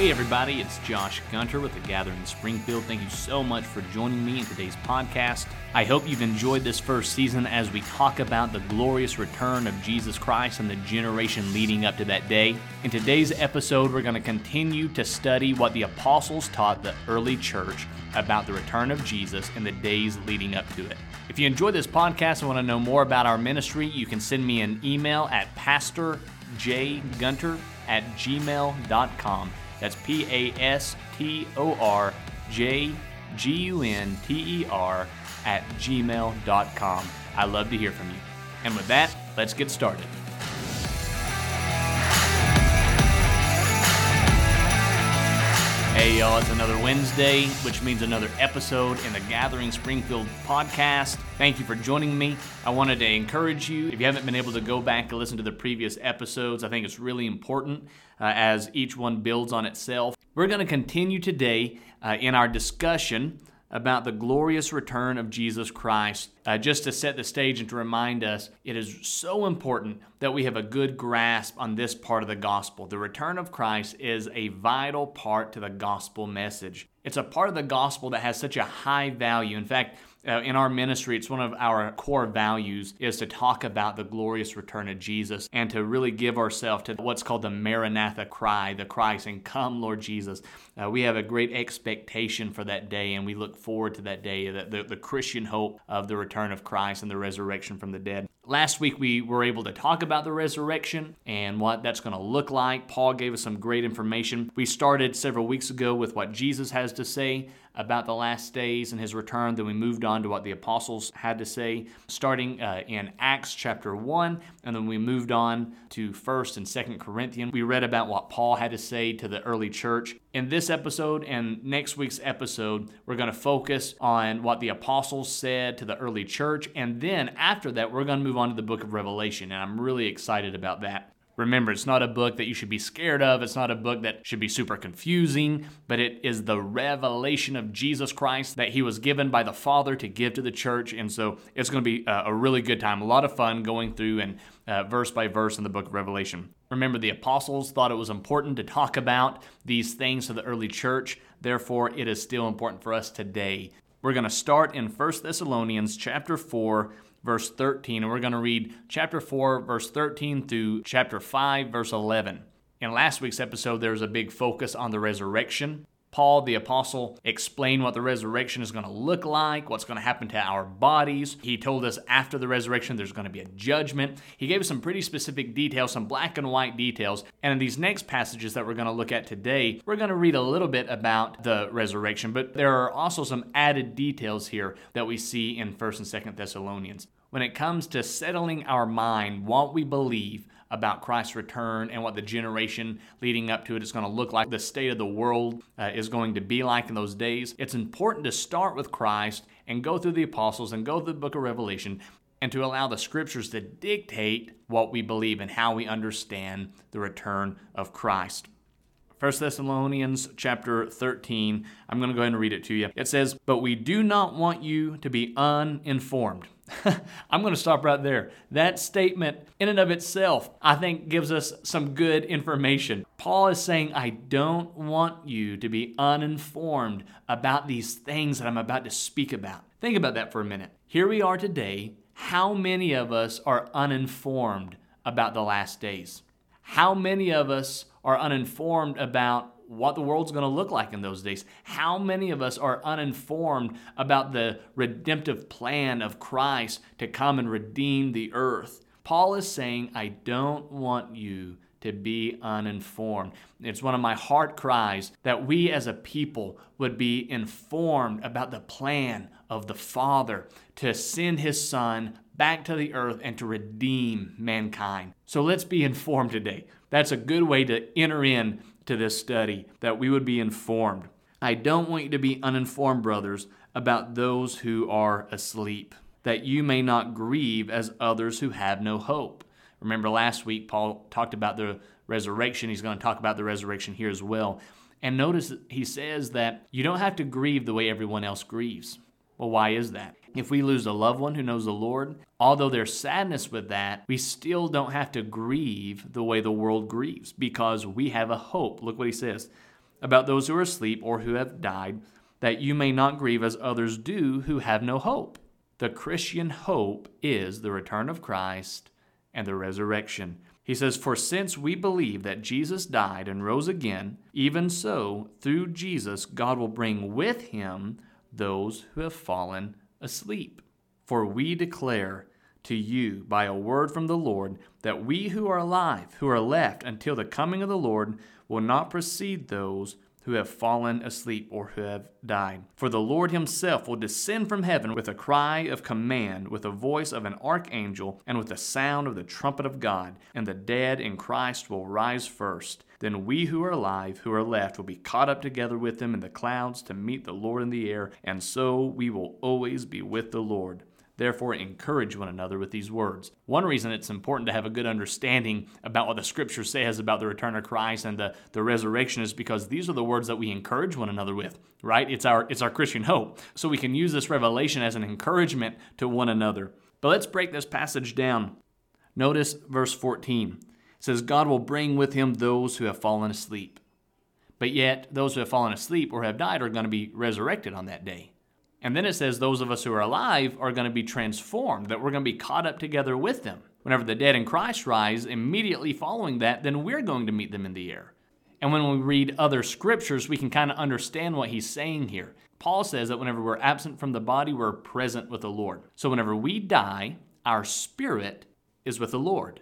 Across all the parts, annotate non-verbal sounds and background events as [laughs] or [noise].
Hey, everybody, it's Josh Gunter with the Gathering Springfield. Thank you so much for joining me in today's podcast. I hope you've enjoyed this first season as we talk about the glorious return of Jesus Christ and the generation leading up to that day. In today's episode, we're going to continue to study what the apostles taught the early church about the return of Jesus and the days leading up to it. If you enjoy this podcast and want to know more about our ministry, you can send me an email at pastorjgunter at gmail.com. That's P A S T O R J G U N T E R at gmail.com. I love to hear from you. And with that, let's get started. Hey, y'all, it's another Wednesday, which means another episode in the Gathering Springfield podcast. Thank you for joining me. I wanted to encourage you, if you haven't been able to go back and listen to the previous episodes, I think it's really important uh, as each one builds on itself. We're going to continue today uh, in our discussion about the glorious return of Jesus Christ. Uh, just to set the stage and to remind us, it is so important that we have a good grasp on this part of the gospel. The return of Christ is a vital part to the gospel message. It's a part of the gospel that has such a high value. In fact, uh, in our ministry, it's one of our core values is to talk about the glorious return of Jesus and to really give ourselves to what's called the Maranatha cry, the cry saying, Come, Lord Jesus. Uh, we have a great expectation for that day and we look forward to that day, the, the, the Christian hope of the return of Christ and the resurrection from the dead. Last week, we were able to talk about the resurrection and what that's going to look like. Paul gave us some great information. We started several weeks ago with what Jesus has to say about the last days and his return. Then we moved on to what the apostles had to say, starting uh, in Acts chapter 1. And then we moved on to 1st and 2nd Corinthians. We read about what Paul had to say to the early church. In this episode and next week's episode, we're going to focus on what the apostles said to the early church. And then after that, we're going to move on to the book of Revelation. And I'm really excited about that. Remember, it's not a book that you should be scared of. It's not a book that should be super confusing, but it is the revelation of Jesus Christ that he was given by the Father to give to the church. And so it's going to be a really good time, a lot of fun going through and uh, verse by verse in the book of Revelation. Remember, the apostles thought it was important to talk about these things to the early church. Therefore, it is still important for us today. We're going to start in 1 Thessalonians chapter 4 verse 13. And we're going to read chapter 4, verse 13 through chapter 5, verse 11. In last week's episode, there was a big focus on the resurrection. Paul the apostle explained what the resurrection is going to look like, what's going to happen to our bodies. He told us after the resurrection there's going to be a judgment. He gave us some pretty specific details, some black and white details. And in these next passages that we're going to look at today, we're going to read a little bit about the resurrection, but there are also some added details here that we see in 1st and 2nd Thessalonians. When it comes to settling our mind, what we believe, about Christ's return and what the generation leading up to it is going to look like, the state of the world uh, is going to be like in those days. It's important to start with Christ and go through the apostles and go through the book of Revelation and to allow the scriptures to dictate what we believe and how we understand the return of Christ. 1 Thessalonians chapter 13, I'm going to go ahead and read it to you. It says, But we do not want you to be uninformed. [laughs] I'm going to stop right there. That statement, in and of itself, I think gives us some good information. Paul is saying, I don't want you to be uninformed about these things that I'm about to speak about. Think about that for a minute. Here we are today. How many of us are uninformed about the last days? How many of us are uninformed about what the world's going to look like in those days. How many of us are uninformed about the redemptive plan of Christ to come and redeem the earth? Paul is saying, I don't want you to be uninformed. It's one of my heart cries that we as a people would be informed about the plan of the Father to send his Son back to the earth and to redeem mankind. So let's be informed today. That's a good way to enter in to this study, that we would be informed. I don't want you to be uninformed, brothers, about those who are asleep, that you may not grieve as others who have no hope. Remember last week, Paul talked about the resurrection. He's going to talk about the resurrection here as well. And notice he says that you don't have to grieve the way everyone else grieves. Well, why is that? If we lose a loved one who knows the Lord, although there's sadness with that, we still don't have to grieve the way the world grieves because we have a hope. Look what he says about those who are asleep or who have died, that you may not grieve as others do who have no hope. The Christian hope is the return of Christ and the resurrection. He says, For since we believe that Jesus died and rose again, even so, through Jesus, God will bring with him those who have fallen asleep. For we declare to you by a word from the Lord that we who are alive, who are left until the coming of the Lord, will not precede those who have fallen asleep or who have died. For the Lord himself will descend from heaven with a cry of command, with the voice of an archangel, and with the sound of the trumpet of God, and the dead in Christ will rise first. Then we who are alive, who are left, will be caught up together with them in the clouds to meet the Lord in the air, and so we will always be with the Lord. Therefore, encourage one another with these words. One reason it's important to have a good understanding about what the scripture says about the return of Christ and the, the resurrection is because these are the words that we encourage one another with, right? It's our, it's our Christian hope. So we can use this revelation as an encouragement to one another. But let's break this passage down. Notice verse 14. Says, God will bring with him those who have fallen asleep. But yet, those who have fallen asleep or have died are going to be resurrected on that day. And then it says those of us who are alive are going to be transformed, that we're going to be caught up together with them. Whenever the dead in Christ rise, immediately following that, then we're going to meet them in the air. And when we read other scriptures, we can kind of understand what he's saying here. Paul says that whenever we're absent from the body, we're present with the Lord. So whenever we die, our spirit is with the Lord.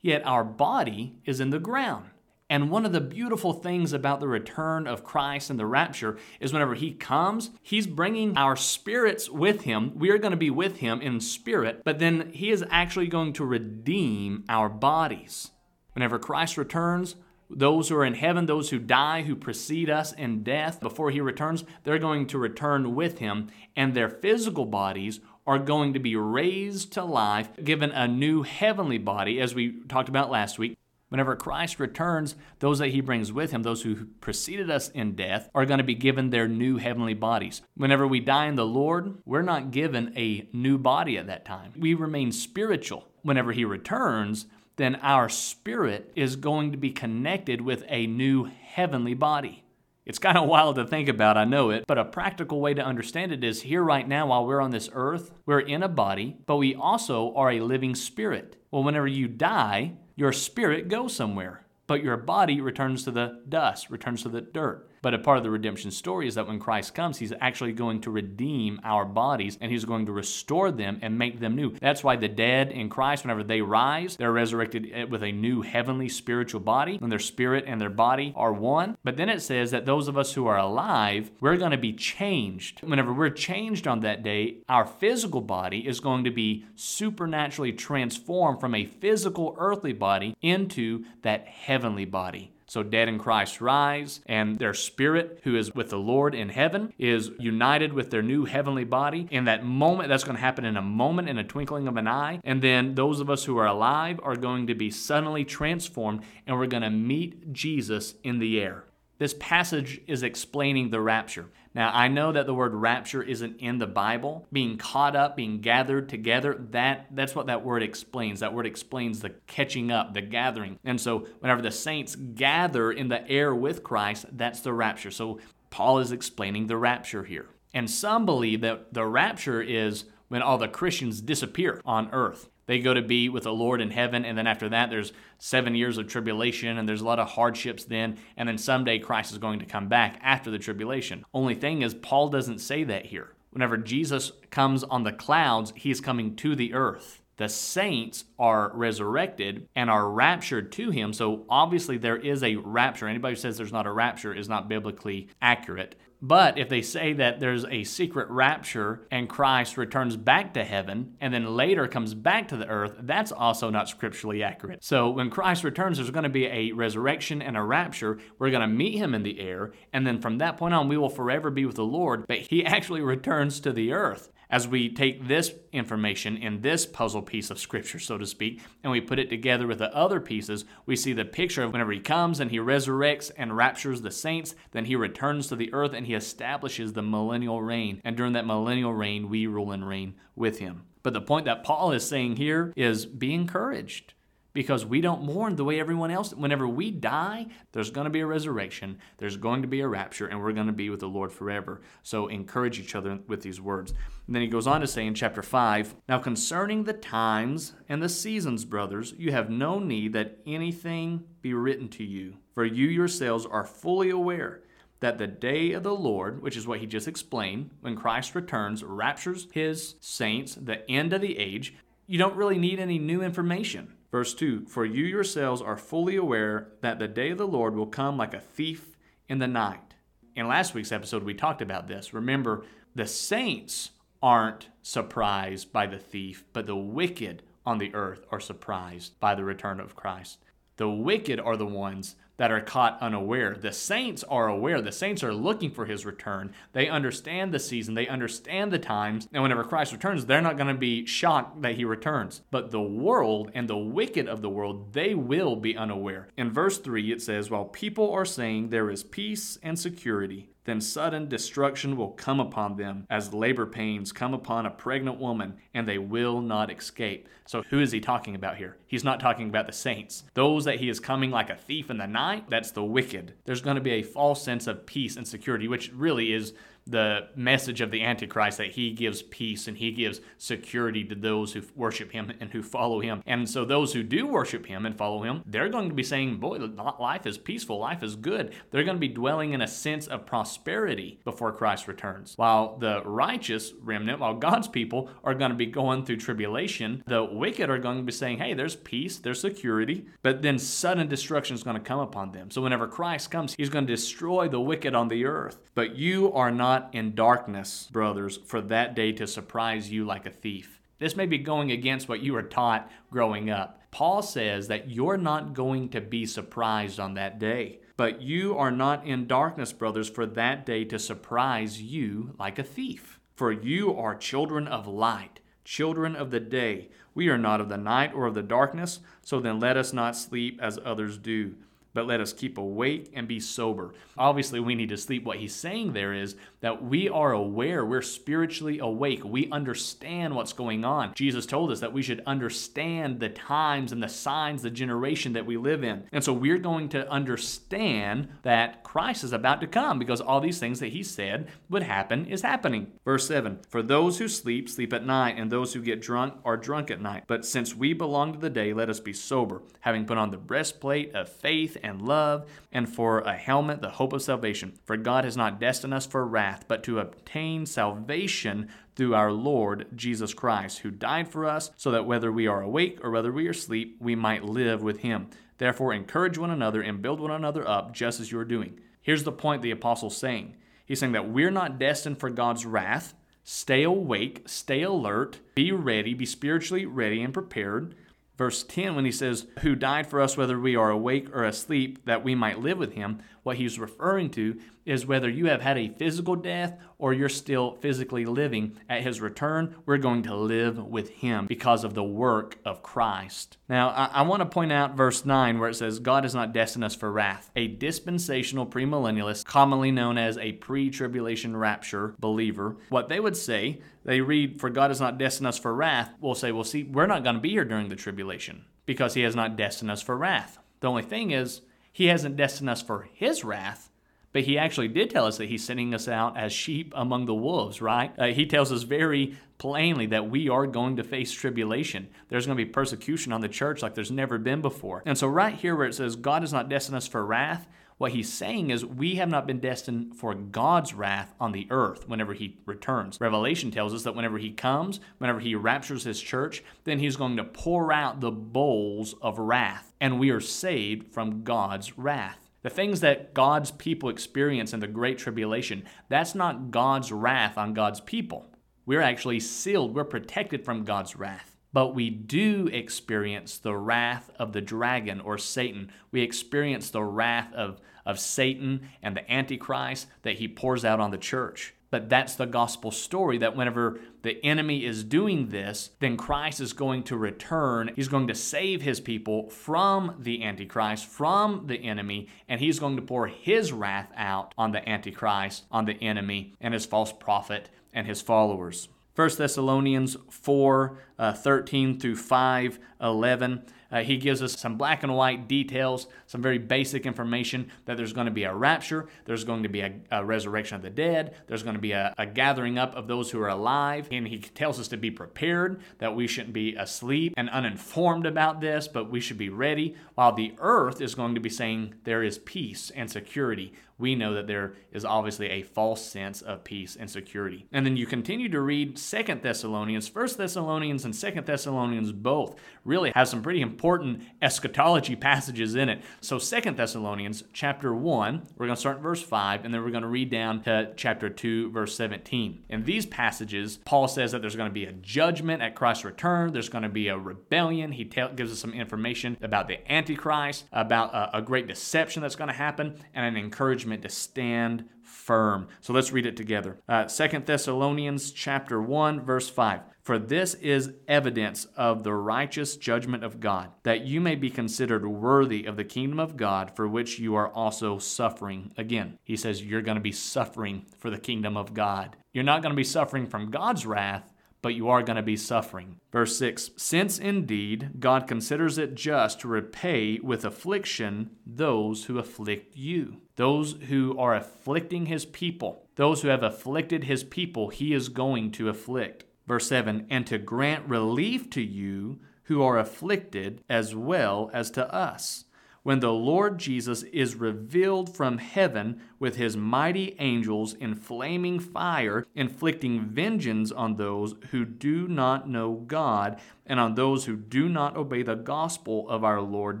Yet our body is in the ground. And one of the beautiful things about the return of Christ and the rapture is whenever He comes, He's bringing our spirits with Him. We are going to be with Him in spirit, but then He is actually going to redeem our bodies. Whenever Christ returns, those who are in heaven, those who die, who precede us in death before He returns, they're going to return with Him, and their physical bodies are going to be raised to life, given a new heavenly body, as we talked about last week. Whenever Christ returns, those that he brings with him, those who preceded us in death, are going to be given their new heavenly bodies. Whenever we die in the Lord, we're not given a new body at that time. We remain spiritual. Whenever he returns, then our spirit is going to be connected with a new heavenly body. It's kind of wild to think about, I know it, but a practical way to understand it is here right now while we're on this earth, we're in a body, but we also are a living spirit. Well, whenever you die, your spirit goes somewhere, but your body returns to the dust, returns to the dirt. But a part of the redemption story is that when Christ comes, he's actually going to redeem our bodies and he's going to restore them and make them new. That's why the dead in Christ, whenever they rise, they're resurrected eh, with a new heavenly spiritual body, and their spirit and their body are one. But then it says that those of us who are alive, we're going to be changed. Whenever we're changed on that day, our physical body is going to be supernaturally transformed from a physical earthly body into that heavenly body. So, dead in Christ rise, and their spirit, who is with the Lord in heaven, is united with their new heavenly body. In that moment, that's going to happen in a moment, in a twinkling of an eye. And then those of us who are alive are going to be suddenly transformed, and we're going to meet Jesus in the air. This passage is explaining the rapture. Now, I know that the word rapture isn't in the Bible. Being caught up, being gathered together, that that's what that word explains. That word explains the catching up, the gathering. And so, whenever the saints gather in the air with Christ, that's the rapture. So, Paul is explaining the rapture here. And some believe that the rapture is when all the Christians disappear on earth. They go to be with the Lord in heaven, and then after that, there's seven years of tribulation, and there's a lot of hardships then, and then someday Christ is going to come back after the tribulation. Only thing is, Paul doesn't say that here. Whenever Jesus comes on the clouds, he's coming to the earth. The saints are resurrected and are raptured to him. So obviously, there is a rapture. Anybody who says there's not a rapture is not biblically accurate. But if they say that there's a secret rapture and Christ returns back to heaven and then later comes back to the earth, that's also not scripturally accurate. So when Christ returns, there's going to be a resurrection and a rapture. We're going to meet him in the air. And then from that point on, we will forever be with the Lord. But he [laughs] actually returns to the earth as we take this information in this puzzle piece of scripture, so to speak, and we put it together with the other pieces, we see the picture of whenever he comes and he resurrects and raptures the saints, then he returns to the earth and he establishes the millennial reign. And during that millennial reign, we rule and reign with him. But the point that Paul is saying here is be encouraged. Because we don't mourn the way everyone else. Whenever we die, there's going to be a resurrection, there's going to be a rapture, and we're going to be with the Lord forever. So encourage each other with these words. And then he goes on to say in chapter 5 Now concerning the times and the seasons, brothers, you have no need that anything be written to you, for you yourselves are fully aware that the day of the Lord, which is what he just explained, when Christ returns, raptures his saints, the end of the age, you don't really need any new information. Verse 2 For you yourselves are fully aware that the day of the Lord will come like a thief in the night. In last week's episode, we talked about this. Remember, the saints aren't surprised by the thief, but the wicked on the earth are surprised by the return of Christ. The wicked are the ones that are caught unaware. The saints are aware. The saints are looking for his return. They understand the season, they understand the times. And whenever Christ returns, they're not going to be shocked that he returns. But the world and the wicked of the world, they will be unaware. In verse 3, it says, While people are saying there is peace and security, then sudden destruction will come upon them as labor pains come upon a pregnant woman, and they will not escape. So, who is he talking about here? He's not talking about the saints. Those that he is coming like a thief in the night, that's the wicked. There's going to be a false sense of peace and security, which really is the message of the Antichrist that he gives peace and he gives security to those who worship him and who follow him. And so those who do worship him and follow him, they're going to be saying, Boy, life is peaceful, life is good. They're going to be dwelling in a sense of prosperity before Christ returns. While the righteous remnant, while God's people are going to be going through tribulation, the wicked are going to be saying, Hey, there's peace, there's security, but then sudden destruction is going to come upon them. So whenever Christ comes, he's going to destroy the wicked on the earth. But you are not not in darkness, brothers, for that day to surprise you like a thief. This may be going against what you were taught growing up. Paul says that you're not going to be surprised on that day. But you are not in darkness, brothers, for that day to surprise you like a thief. For you are children of light, children of the day. We are not of the night or of the darkness, so then let us not sleep as others do but let us keep awake and be sober. Obviously, we need to sleep. What he's saying there is that we are aware, we're spiritually awake, we understand what's going on. Jesus told us that we should understand the times and the signs, the generation that we live in. And so we're going to understand that Christ is about to come because all these things that he said would happen is happening. Verse 7 For those who sleep, sleep at night, and those who get drunk are drunk at night. But since we belong to the day, let us be sober, having put on the breastplate of faith and love, and for a helmet, the hope of salvation. For God has not destined us for wrath, but to obtain salvation through our Lord Jesus Christ, who died for us, so that whether we are awake or whether we are asleep, we might live with him. Therefore, encourage one another and build one another up, just as you are doing. Here's the point the apostle's saying. He's saying that we're not destined for God's wrath. Stay awake, stay alert, be ready, be spiritually ready and prepared verse 10 when he says, Who died for us whether we are awake or asleep, that we might live with him. What he's referring to is whether you have had a physical death or you're still physically living. At his return, we're going to live with him because of the work of Christ. Now, I, I want to point out verse 9 where it says, God has not destined us for wrath. A dispensational premillennialist, commonly known as a pre tribulation rapture believer, what they would say, they read, For God has not destined us for wrath, will say, Well, see, we're not going to be here during the tribulation because he has not destined us for wrath. The only thing is, he hasn't destined us for his wrath, but he actually did tell us that he's sending us out as sheep among the wolves, right? Uh, he tells us very plainly that we are going to face tribulation. There's going to be persecution on the church like there's never been before. And so, right here where it says God has not destined us for wrath, what he's saying is we have not been destined for God's wrath on the earth whenever he returns. Revelation tells us that whenever he comes, whenever he raptures his church, then he's going to pour out the bowls of wrath, and we are saved from God's wrath. The things that God's people experience in the Great Tribulation, that's not God's wrath on God's people. We're actually sealed, we're protected from God's wrath. But we do experience the wrath of the dragon or Satan. We experience the wrath of, of Satan and the Antichrist that he pours out on the church. But that's the gospel story that whenever the enemy is doing this, then Christ is going to return. He's going to save his people from the Antichrist, from the enemy, and he's going to pour his wrath out on the Antichrist, on the enemy, and his false prophet and his followers. 1 Thessalonians 4 uh, 13 through 5 11. Uh, he gives us some black and white details, some very basic information that there's going to be a rapture, there's going to be a, a resurrection of the dead, there's going to be a, a, gathering up of those who are alive. And he tells us to be prepared, that we shouldn't be asleep and uninformed about this, but we should be ready. While the earth is going to be saying there is peace and security we know that there is obviously a false sense of peace and security. And then you continue to read Second Thessalonians, First Thessalonians and Second Thessalonians both really have some pretty important eschatology [laughs] passages in it. So Second Thessalonians chapter 1, we're going to start in verse 5 and then we're going to read down to chapter 2 verse 17. In these passages, Paul says that there's going to be a judgment at Christ's return, there's going to be a rebellion. He gives us some information about the antichrist, about a, a great deception that's going to happen and an encouragement encouragement to stand firm. So let's read it together. Uh, Second Thessalonians chapter 1 verse 5. For this is evidence of the righteous judgment of God, that you may be considered worthy of the kingdom of God for which you are also suffering. Again, he says you're going to be suffering for the kingdom of God. You're not going to be suffering from God's wrath, but you are going to be suffering. Verse 6 Since indeed God considers it just to repay with affliction those who afflict you, those who are afflicting his people, those who have afflicted his people, he is going to afflict. Verse 7 And to grant relief to you who are afflicted as well as to us when the Lord Jesus is revealed from heaven with his mighty angels in flaming fire, inflicting vengeance on those who do not know God and on those who do not obey the gospel of our Lord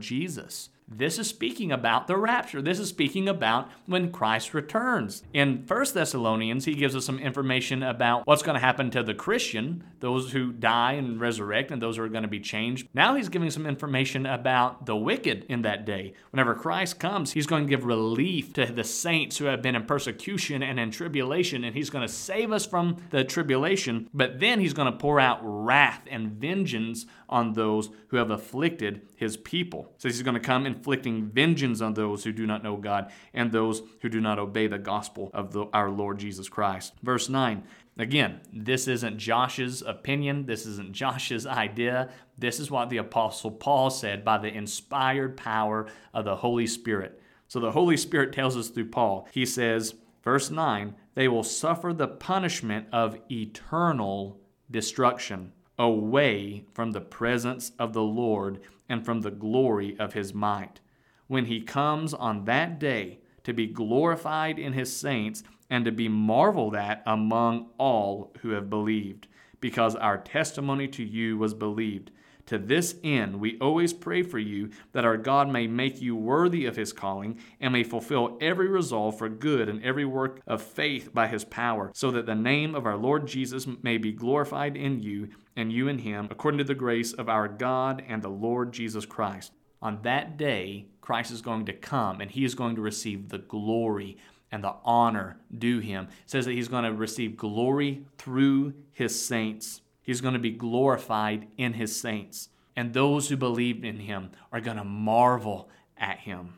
Jesus. This is speaking about the rapture. This is speaking about when Christ returns. In 1 Thessalonians, he gives us some information about what's going to happen to the Christian, those who die and resurrect, and those who are going to be changed. Now he's giving some information about the wicked in that day. Whenever Christ comes, he's going to give relief to the saints who have been in persecution and in tribulation, and he's going to save us from the tribulation, but then he's going to pour out wrath and vengeance on those who have afflicted his people. So he's going to come inflicting vengeance on those who do not know God and those who do not obey the gospel of the, our Lord Jesus Christ. Verse 9 Again, this isn't Josh's opinion. This isn't Josh's idea. This is what the Apostle Paul said by the inspired power of the Holy Spirit. So the Holy Spirit tells us through Paul, he says, verse 9, they will suffer the punishment of eternal destruction away from the presence of the Lord and from the glory of his might. When he comes on that day to be glorified in his saints and to be marveled at among all who have believed, because our testimony to you was believed. To this end, we always pray for you that our God may make you worthy of his calling and may fulfill every resolve for good and every work of faith by his power, so that the name of our Lord Jesus may be glorified in you and you in him, according to the grace of our God and the Lord Jesus Christ. On that day, Christ is going to come and he is going to receive the glory and the honor due him. It says that he's going to receive glory through his saints. He's going to be glorified in his saints. And those who believe in him are going to marvel at him.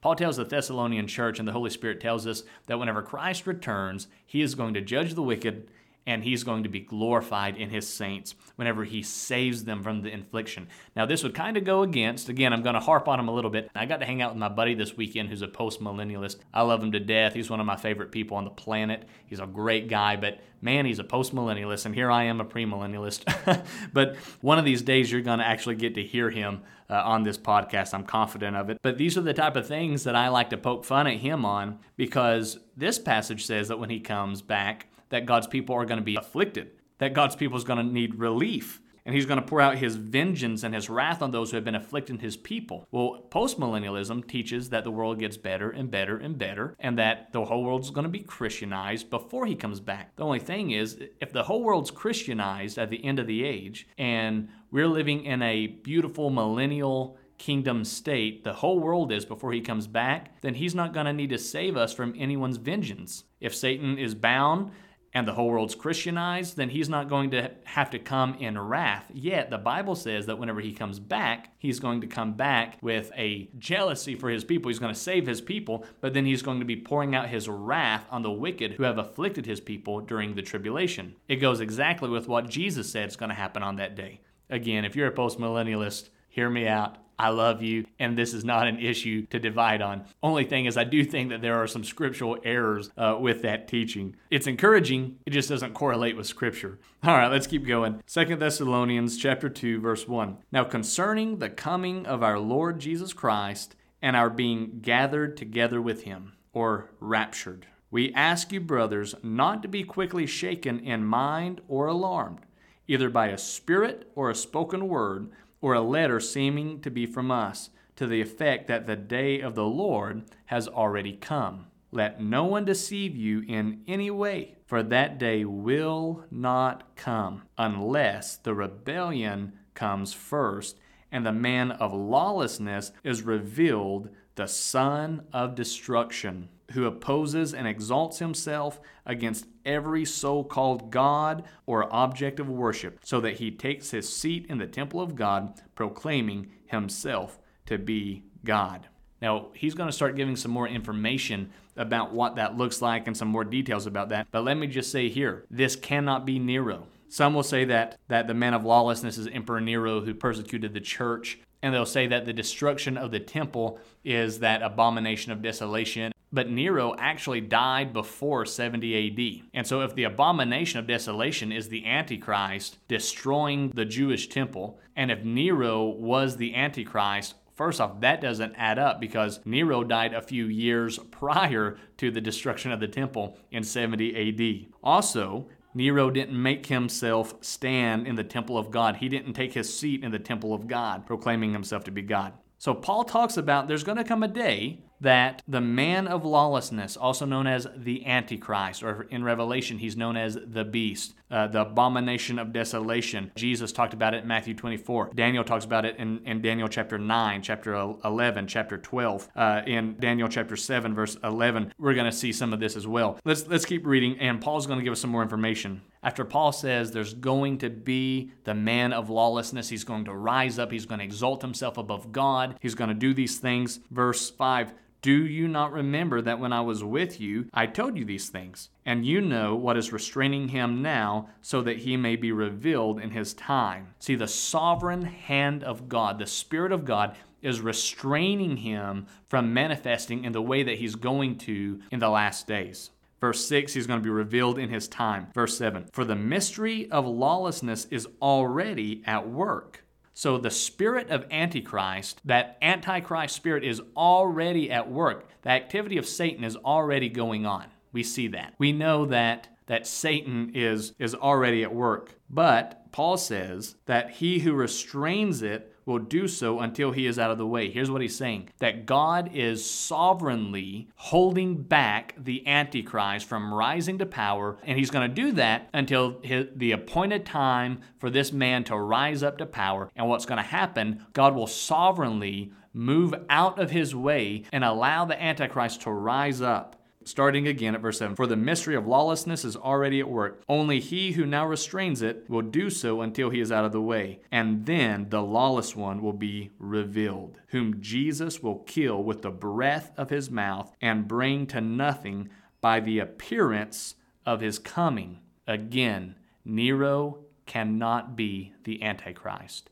Paul tells the Thessalonian church, and the Holy Spirit tells us that whenever Christ returns, he is going to judge the wicked and he's going to be glorified in his saints whenever he saves them from the infliction. Now, this would kind of go against, again, I'm going to harp on him a little bit. I got to hang out with my buddy this weekend who's a post millennialist. I love him to death. He's one of my favorite people on the planet. He's a great guy, but man, he's a post millennialist, and here I am a premillennialist. [laughs] but one of these days, you're going to actually get to hear him uh, on this podcast. I'm confident of it. But these are the type of things that I like to poke fun at him on because this passage says that when he comes back, that God's people are going to be afflicted, that God's people is going to need relief, and he's going to pour out his vengeance and his wrath on those who have been afflicting his people. Well, postmillennialism teaches that the world gets better and better and better, and that the whole world's going to be Christianized before he comes back. The only thing is, if the whole world's Christianized at the end of the age, and we're living in a beautiful millennial kingdom state, the whole world is before he comes back, then he's not going to need to save us from anyone's vengeance. If Satan is bound, and the whole world's Christianized, then he's not going to have to come in wrath. Yet the Bible says that whenever he comes back, he's going to come back with a jealousy for his people. He's going to save his people, but then he's going to be pouring out his wrath on the wicked who have afflicted his people during the tribulation. It goes exactly with what Jesus said is going to happen on that day. Again, if you're a postmillennialist, hear me out. I love you, and this is not an issue to divide on. Only thing is, I do think that there are some scriptural errors uh, with that teaching. It's encouraging, it just doesn't correlate with scripture. [laughs] All right, let's keep going. Second Thessalonians chapter 2, verse 1. Now concerning the coming of our Lord Jesus Christ and our being gathered together with him, or raptured. We ask you, brothers, not to be quickly shaken in mind or alarmed, either by a spirit or a spoken word or a letter seeming to be from us, to the effect that the day of the Lord has already come. Let no one deceive you in any way, for that day will not come unless the rebellion comes first and the man of lawlessness is revealed, the son of destruction who opposes and exalts himself against every so called God or object of worship, so that he takes his seat in the temple of God, proclaiming himself to be God. Now, he's going to start giving some more information about what that looks like and some more details about that. But let me just say here this cannot be Nero. Some will say that, that the man of lawlessness is Emperor Nero who persecuted the church. And they'll say that the destruction of the temple is that abomination of desolation but Nero actually died before 70 AD. And so, if the abomination of desolation is the Antichrist destroying the Jewish temple, and if Nero was the Antichrist, First off, that doesn't add up because Nero died a few years [laughs] prior to the destruction of the temple in 70 AD. Also, Nero didn't make himself stand in the temple of God. He didn't take his seat in the temple of God, proclaiming himself to be God. So Paul talks about there's going to come a day that the man of lawlessness, also known as the Antichrist, or in Revelation, he's known as the beast, uh, the abomination of desolation. Jesus talked about it in Matthew 24. Daniel talks about it in, in Daniel chapter 9, chapter 11, chapter 12. Uh, in Daniel chapter 7, verse 11, we're going to see some of this as well. Let's, let's keep reading, and Paul's going to give us some more information after Paul says there's going to be the man of lawlessness, he's going to rise up, he's going to exalt himself above God, he's going to do these things. Verse 5 do you not remember that when I was with you, I told you these things? And you know what is restraining him now, so that he may be revealed in his time. See, the sovereign hand of God, the Spirit of God, is restraining him from manifesting in the way that he's going to in the last days. Verse 6, he's going to be revealed in his time. Verse 7, for the mystery of lawlessness is already at work. So the spirit of Antichrist, that Antichrist spirit is already at work. The activity of Satan is already going on. We see that. We know that that Satan is is already at work. But Paul says that he who restrains it will do so until he is out of the way. Here's what he's saying that God is sovereignly holding back the Antichrist from rising to power, and he's going to do that until his, the appointed time for this man to rise up to power. And what's going to happen, God will sovereignly move out of his way and allow the Antichrist to rise up Starting again at verse 7 For the mystery of lawlessness is already at work. Only he who now restrains it will do so until he is out of the way. And then the lawless one will be revealed, whom Jesus will kill with the breath of his mouth and bring to nothing by the appearance of his coming. Again, Nero cannot be the Antichrist.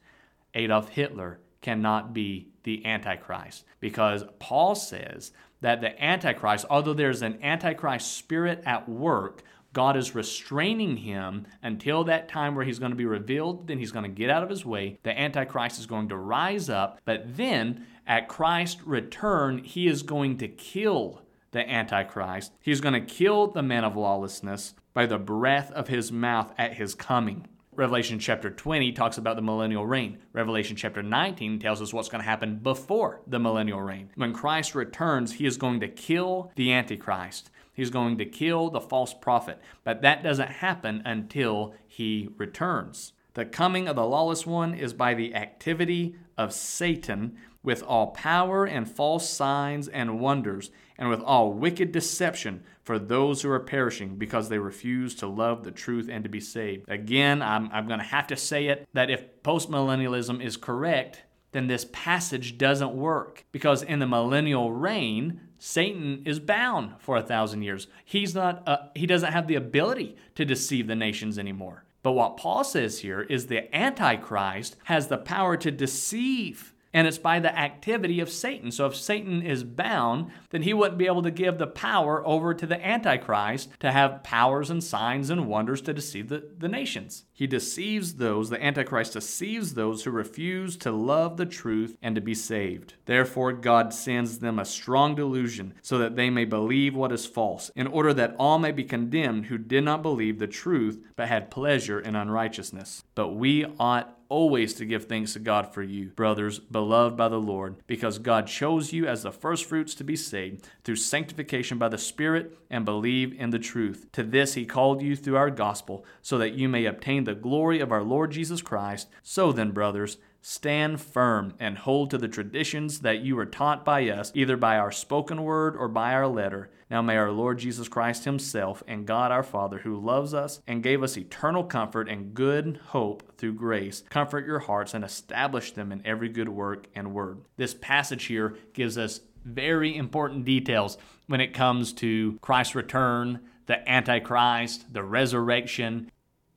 Adolf Hitler cannot be the Antichrist because Paul says that the Antichrist, although there's an Antichrist spirit at work, God is restraining him until that time where he's going to be revealed. Then he's going to get out of his way. The Antichrist is going to rise up. But then at Christ's return, he is going to kill the Antichrist. He's going to kill the man of lawlessness by the breath of his mouth at his coming. Revelation chapter 20 talks about the millennial reign. Revelation chapter 19 tells us what's going to happen before the millennial reign. When Christ returns, he is going to kill the Antichrist. He's going to kill the false prophet. But that doesn't happen until he returns. The coming of the lawless one is by the activity of Satan with all power and false signs and wonders, and with all wicked deception for those who are perishing because they refuse to love the truth and to be saved. Again, I'm, I'm going to have to say it that if postmillennialism is correct, then this passage doesn't work because in the millennial reign, Satan is bound for a thousand years. He's not, uh, he doesn't have the ability to deceive the nations anymore. But what Paul says here is the Antichrist has the power to deceive and it's by the activity of Satan. So if Satan is bound, then he wouldn't be able to give the power over to the Antichrist to have powers and signs and wonders to deceive the, the nations. He deceives those, the Antichrist deceives those who refuse to love the truth and to be saved. Therefore, God sends them a strong delusion so that they may believe what is false, in order that all may be condemned who did not believe the truth but had pleasure in unrighteousness. But we ought always to give thanks to God for you, brothers, beloved by the Lord, because God chose you as the firstfruits to be saved through sanctification by the Spirit and believe in the truth. To this he called you through our gospel, so that you may obtain the glory of our Lord Jesus Christ. So then, brothers, Stand firm and hold to the traditions that you were taught by us, either by our spoken word or by our letter. Now may our Lord Jesus Christ Himself and God our Father, who loves us and gave us eternal comfort and good hope through grace, comfort your hearts and establish them in every good work and word. This passage here gives us very important details when it comes to Christ's return, the Antichrist, the resurrection,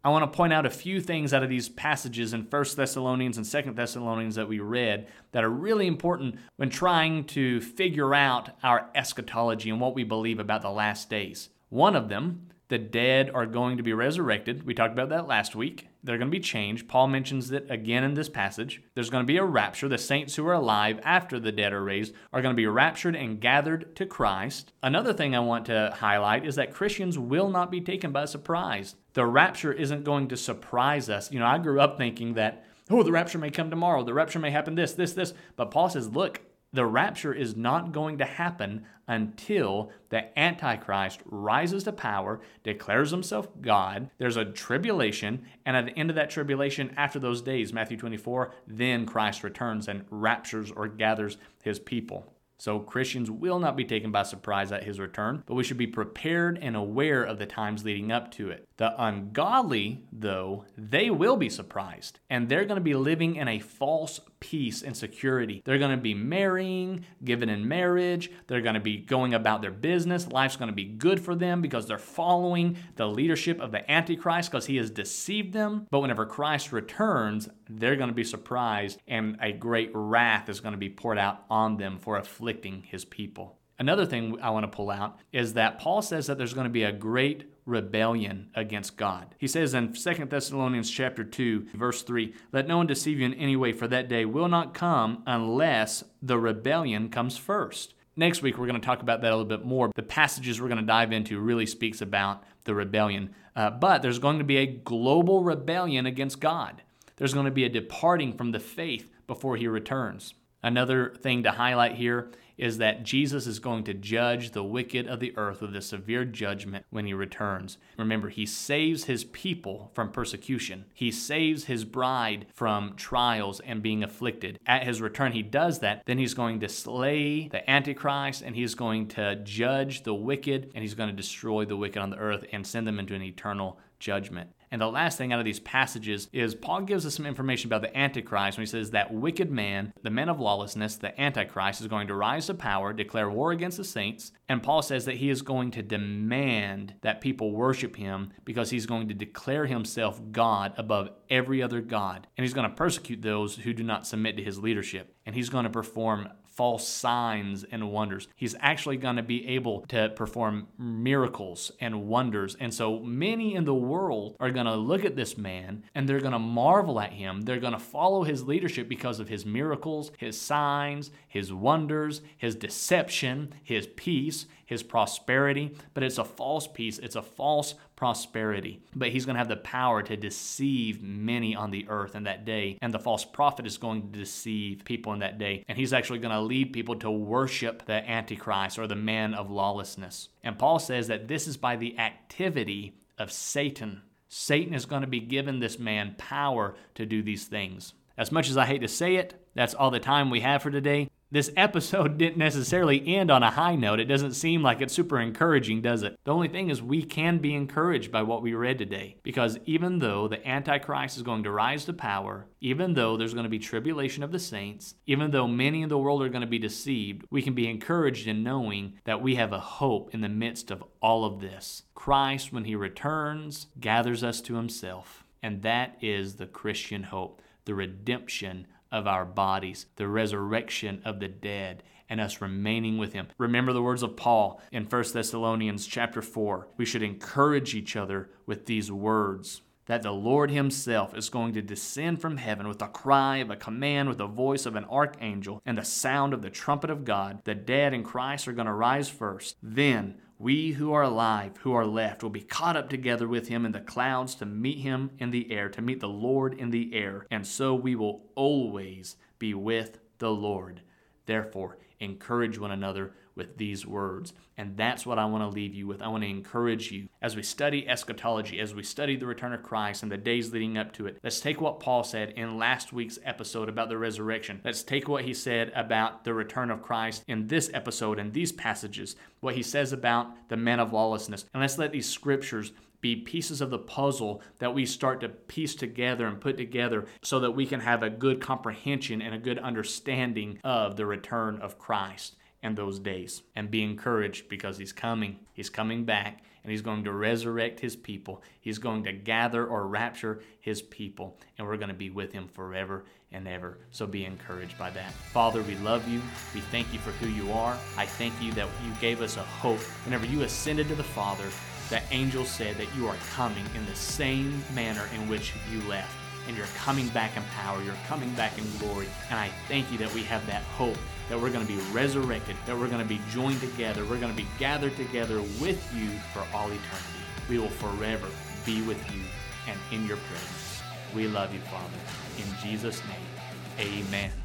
I want to point out a few things out of these passages in 1 Thessalonians and 2 Thessalonians that we read that are really important when trying to figure out our eschatology and what we believe about the last days. One of them, the dead are going to be resurrected. We talked about that last week. They're going to be changed. Paul mentions it again in this passage. There's going to be a rapture. The saints who are alive after the dead are raised are going to be raptured and gathered to Christ. Another thing I want to highlight is that Christians will not be taken by surprise the rapture isn't going to surprise us. You know, I grew up thinking that, oh, the rapture may come tomorrow, the rapture may happen this, this, this. But Paul says, look, the rapture is not going to happen until the Antichrist rises to power, declares himself God. There's a tribulation, and at the end of that tribulation, after those days, Matthew 24, then Christ returns and raptures or gathers his people. So Christians will not be taken by surprise at his return, but we should be prepared and aware of the times leading up to it. The ungodly, though, they will be surprised, and they're going to be living in a false peace and security. They're going to be marrying, given in marriage, they're going to be going about their business. Life's going to be good for them because they're following the leadership of the Antichrist because he has deceived them. But whenever Christ returns, they're going to be surprised, and a great wrath is going to be poured out on them for afflicting his people. Another thing I want to pull out is that Paul says that there's going to be a great rebellion against God. He says in 2 Thessalonians chapter 2, verse 3, "Let no one deceive you in any way, for that day will not come unless the rebellion comes first." Next week we're going to talk about that a little bit more. The passages we're going to dive into really speaks about the rebellion. Uh, but there's going to be a global rebellion against God. There's going to be a departing from the faith before he returns. Another thing to highlight here is that Jesus is going to judge the wicked of the earth with a severe judgment when he returns. Remember, he saves his people from persecution, he saves his bride from trials and being afflicted. At his return, he does that. Then he's going to slay the Antichrist and he's going to judge the wicked and he's going to destroy the wicked on the earth and send them into an eternal judgment. And the last thing out of these passages is Paul gives us some information about the Antichrist when he says that wicked man, the man of lawlessness, the Antichrist, is going to rise to power, declare war against the saints. And Paul says that he is going to demand that people worship him because he's going to declare himself God above every other God. And he's going to persecute those who do not submit to his leadership. And he's going to perform false signs and wonders. He's actually going to be able to perform miracles and wonders. And so many in the world are going to look at this man and they're going to marvel at him. They're going to follow his leadership because of his miracles, his signs, his wonders, his deception, his peace, his prosperity, but it's a false peace, it's a false prosperity. But he's going to have the power to deceive many on the earth in that day, and the false prophet is going to deceive people in that day, and he's actually going to lead people to worship the Antichrist or the man of lawlessness. And Paul says that this is by the activity of Satan. Satan is going to be given this man power to do these things. As much as I hate to say it, That's all the time we have for today. This episode [laughs] didn't necessarily end on a high note. It doesn't seem like it's super encouraging, does it? The only thing is, we can be encouraged by what we read today. Because even though the Antichrist is going to rise to power, even though there's going to be tribulation of the saints, even though many in the world are going to be deceived, we can be encouraged in knowing that we have a hope in the midst of all of this. Christ, when he returns, gathers us to himself. And that is the Christian hope, the redemption of our bodies, the resurrection of the dead, and us remaining with him. Remember the words of Paul in 1 Thessalonians chapter 4. We should encourage each other with these words that the Lord Himself is going to descend from heaven with a cry of a command, with the voice of an archangel, and the sound of the trumpet of God. The dead in Christ are going to rise first. Then we who are alive, who are left, will be caught up together with him in the clouds to meet him in the air, to meet the Lord in the air. And so we will always be with the Lord. Therefore, encourage one another with these words. And that's what I want to leave you with. I want to encourage you as we study eschatology, as we study the return of Christ and the days leading up to it. Let's take what Paul said in last week's episode about the resurrection. Let's take what he said about the return of Christ in this episode and these passages, what he says about the man of lawlessness. And let's let these scriptures be pieces of the puzzle that we start to piece together and put together so that we can have a good comprehension and a good understanding of the return of Christ and those days. And be encouraged because He's coming. He's coming back and He's going to resurrect His people. He's going to gather or rapture His people, and we're going to be with Him forever and ever. So be encouraged by that. Father, we love you. We thank you for who you are. I thank you that you gave us a hope. Whenever you ascended to the Father, the angel said that you are coming in the same manner in which you left. And you're coming back in power. You're coming back in glory. And I thank you that we have that hope that we're going to be resurrected, that we're going to be joined together, we're going to be gathered together with you for all eternity. We will forever be with you and in your presence. We love you, Father. In Jesus' name, amen.